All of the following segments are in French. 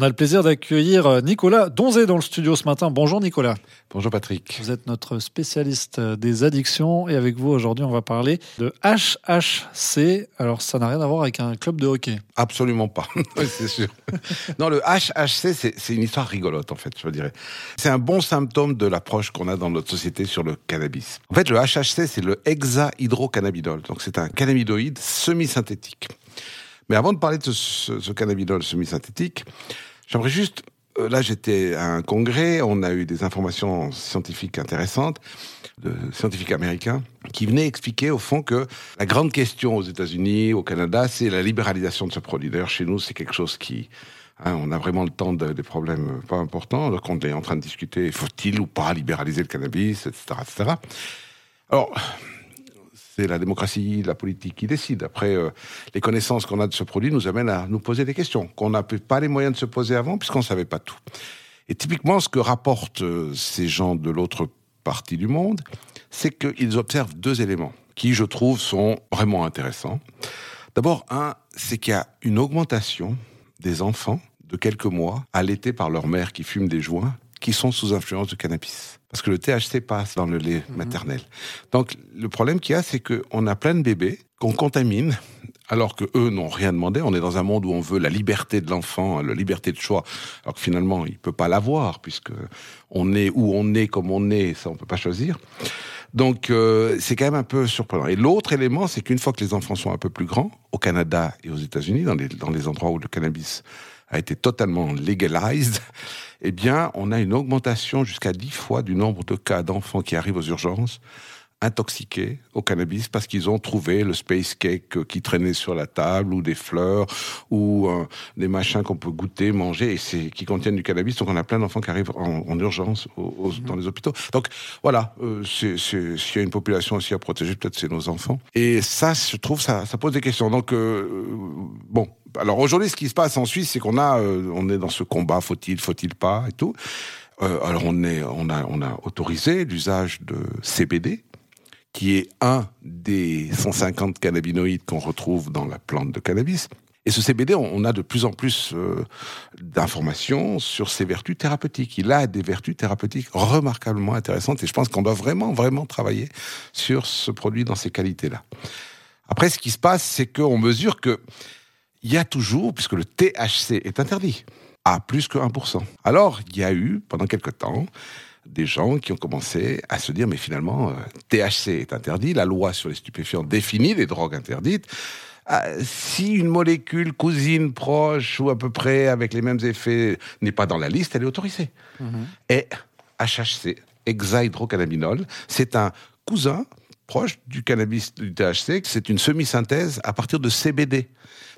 On a le plaisir d'accueillir euh, Nicolas Donzé dans le studio ce matin. Bonjour Nicolas. Bonjour Patrick. Vous êtes notre spécialiste euh, des addictions et avec vous aujourd'hui on va parler de HHC. Alors ça n'a rien à voir avec un club de hockey. Absolument pas, c'est sûr. non, le HHC c'est une histoire rigolote en fait, je dirais. C'est un bon symptôme de l'approche qu'on a dans notre société sur le cannabis. En fait le HHC c'est le hexahydrocannabinol. Donc c'est un cannabinoïde semi-synthétique. Mais avant de parler de ce, ce cannabinol semi-synthétique, j'aimerais juste euh, là, j'étais à un congrès, on a eu des informations scientifiques intéressantes, de scientifiques américains, qui venaient expliquer au fond que la grande question aux États-Unis, au Canada, c'est la libéralisation de ce produit. D'ailleurs, chez nous, c'est quelque chose qui, hein, on a vraiment le temps de, des problèmes pas importants. Donc, on est en train de discuter, faut-il ou pas libéraliser le cannabis, etc., etc. Alors, c'est la démocratie, la politique qui décide. Après, euh, les connaissances qu'on a de ce produit nous amènent à nous poser des questions qu'on n'a pas les moyens de se poser avant puisqu'on ne savait pas tout. Et typiquement, ce que rapportent euh, ces gens de l'autre partie du monde, c'est qu'ils observent deux éléments qui, je trouve, sont vraiment intéressants. D'abord, un, c'est qu'il y a une augmentation des enfants de quelques mois allaités par leur mère qui fume des joints qui sont sous influence de cannabis. Parce que le THC passe dans le lait mhm. maternel. Donc, le problème qu'il y a, c'est qu'on a plein de bébés qu'on contamine, alors que eux n'ont rien demandé. On est dans un monde où on veut la liberté de l'enfant, la liberté de choix, alors que finalement, il peut pas l'avoir, puisque on est où on est, comme on est, ça, on peut pas choisir. Donc, euh, c'est quand même un peu surprenant. Et l'autre élément, c'est qu'une fois que les enfants sont un peu plus grands, au Canada et aux États-Unis, dans les, dans les endroits où le cannabis a été totalement legalized, eh bien, on a une augmentation jusqu'à 10 fois du nombre de cas d'enfants qui arrivent aux urgences intoxiqués au cannabis parce qu'ils ont trouvé le space cake qui traînait sur la table ou des fleurs ou euh, des machins qu'on peut goûter, manger et c'est qui contiennent du cannabis. Donc on a plein d'enfants qui arrivent en, urgence mhm. dans les hôpitaux. Donc voilà, euh, s'il y a une population aussi à protéger, peut-être c'est nos enfants. Et ça, je trouve, ça, ça pose des questions. Donc euh, bon, alors aujourd'hui, ce qui se passe en Suisse, c'est qu'on a, euh, on est dans ce combat, faut-il, faut-il pas, et tout. Euh, alors on est, on a, on a autorisé l'usage de CBD, qui est un des 150 cannabinoïdes qu'on retrouve dans la plante de cannabis. Et ce CBD, on a de plus en plus euh, d'informations sur ses vertus thérapeutiques. Il a des vertus thérapeutiques remarquablement intéressantes et je pense qu'on doit vraiment, vraiment travailler sur ce produit dans ces qualités-là. Après, ce qui se passe, c'est qu'on mesure que il y a toujours, puisque le THC est interdit, à plus que 1%. Alors, il y a eu, pendant quelque temps, des gens qui ont commencé à se dire, mais finalement, euh, THC est interdit, la loi sur les stupéfiants définit les drogues interdites. Ah, si une molécule cousine proche ou à peu près avec les mêmes effets n'est pas dans la liste, elle est autorisée. Mhm. Et HHC, hexahydrocannabinol, c'est un cousin proche du cannabis du THC, c'est une semi-synthèse à partir de CBD.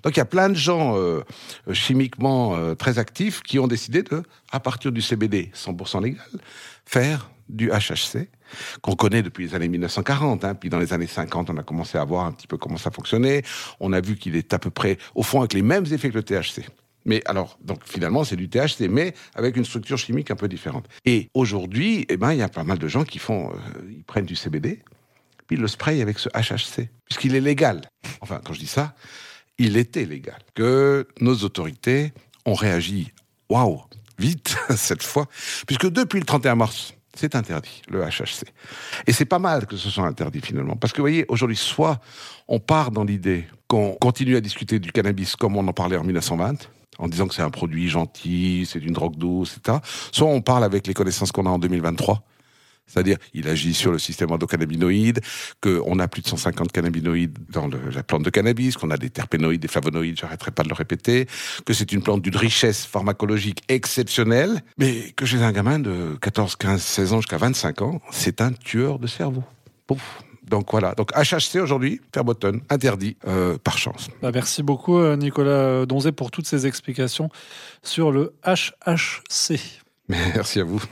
Donc il y a plein de gens euh, chimiquement euh, très actifs qui ont décidé de, à partir du CBD 100% légal, faire du HHC qu'on connaît depuis les années 1940. Hein. Puis dans les années 50, on a commencé à voir un petit peu comment ça fonctionnait. On a vu qu'il est à peu près, au fond, avec les mêmes effets que le THC. Mais alors, donc finalement, c'est du THC, mais avec une structure chimique un peu différente. Et aujourd'hui, eh ben, il y a pas mal de gens qui font, euh, ils prennent du CBD, le spray avec ce HHC, puisqu'il est légal. Enfin, quand je dis ça, il était légal. Que nos autorités ont réagi, waouh, vite cette fois, puisque depuis le 31 mars, c'est interdit, le HHC. Et c'est pas mal que ce soit interdit finalement. Parce que vous voyez, aujourd'hui, soit on part dans l'idée qu'on continue à discuter du cannabis comme on en parlait en 1920, en disant que c'est un produit gentil, c'est une drogue douce, etc. Soit on parle avec les connaissances qu'on a en 2023 c'est-à-dire, il agit sur le système endocannabinoïde, qu'on a plus de 150 cannabinoïdes dans la plante de cannabis, qu'on a des terpénoïdes, des flavonoïdes, j'arrêterai pas de le répéter, que c'est une plante d'une richesse pharmacologique exceptionnelle, mais que chez un gamin de 14, 15, 16 ans jusqu'à 25 ans, c'est un tueur de cerveau. Pouf. Donc voilà. Donc HHC aujourd'hui, Fairbotten, interdit euh, par chance. Bah, merci beaucoup euh, Nicolas Donzé pour toutes ces explications sur le HHC. Merci à vous.